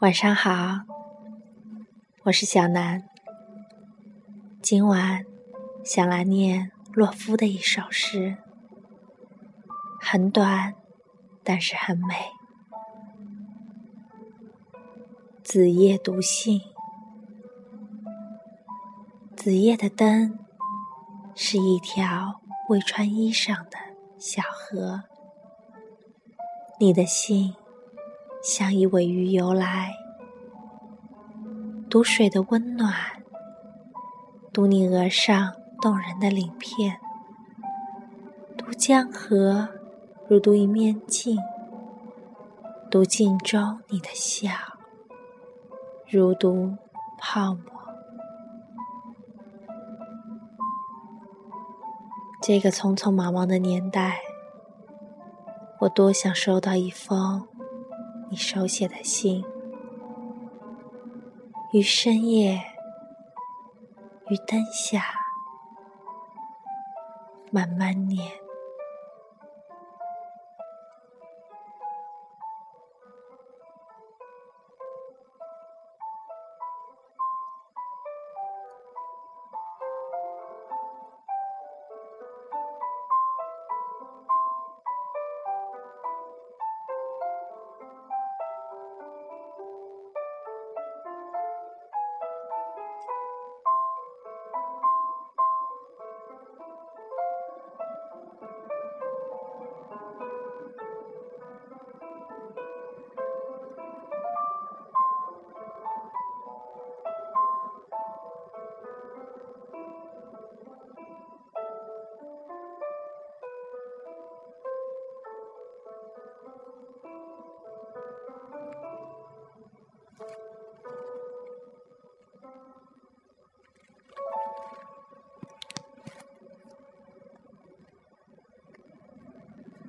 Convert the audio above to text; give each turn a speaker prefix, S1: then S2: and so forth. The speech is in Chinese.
S1: 晚上好，我是小南。今晚想来念洛夫的一首诗，很短，但是很美。子夜读信，子夜的灯是一条未穿衣裳的小河，你的信。像一尾鱼游来，读水的温暖，读你额上动人的鳞片，读江河如读一面镜，读镜中你的笑，如读泡沫。这个匆匆忙忙的年代，我多想收到一封。你手写的信，于深夜，于灯下，慢慢念。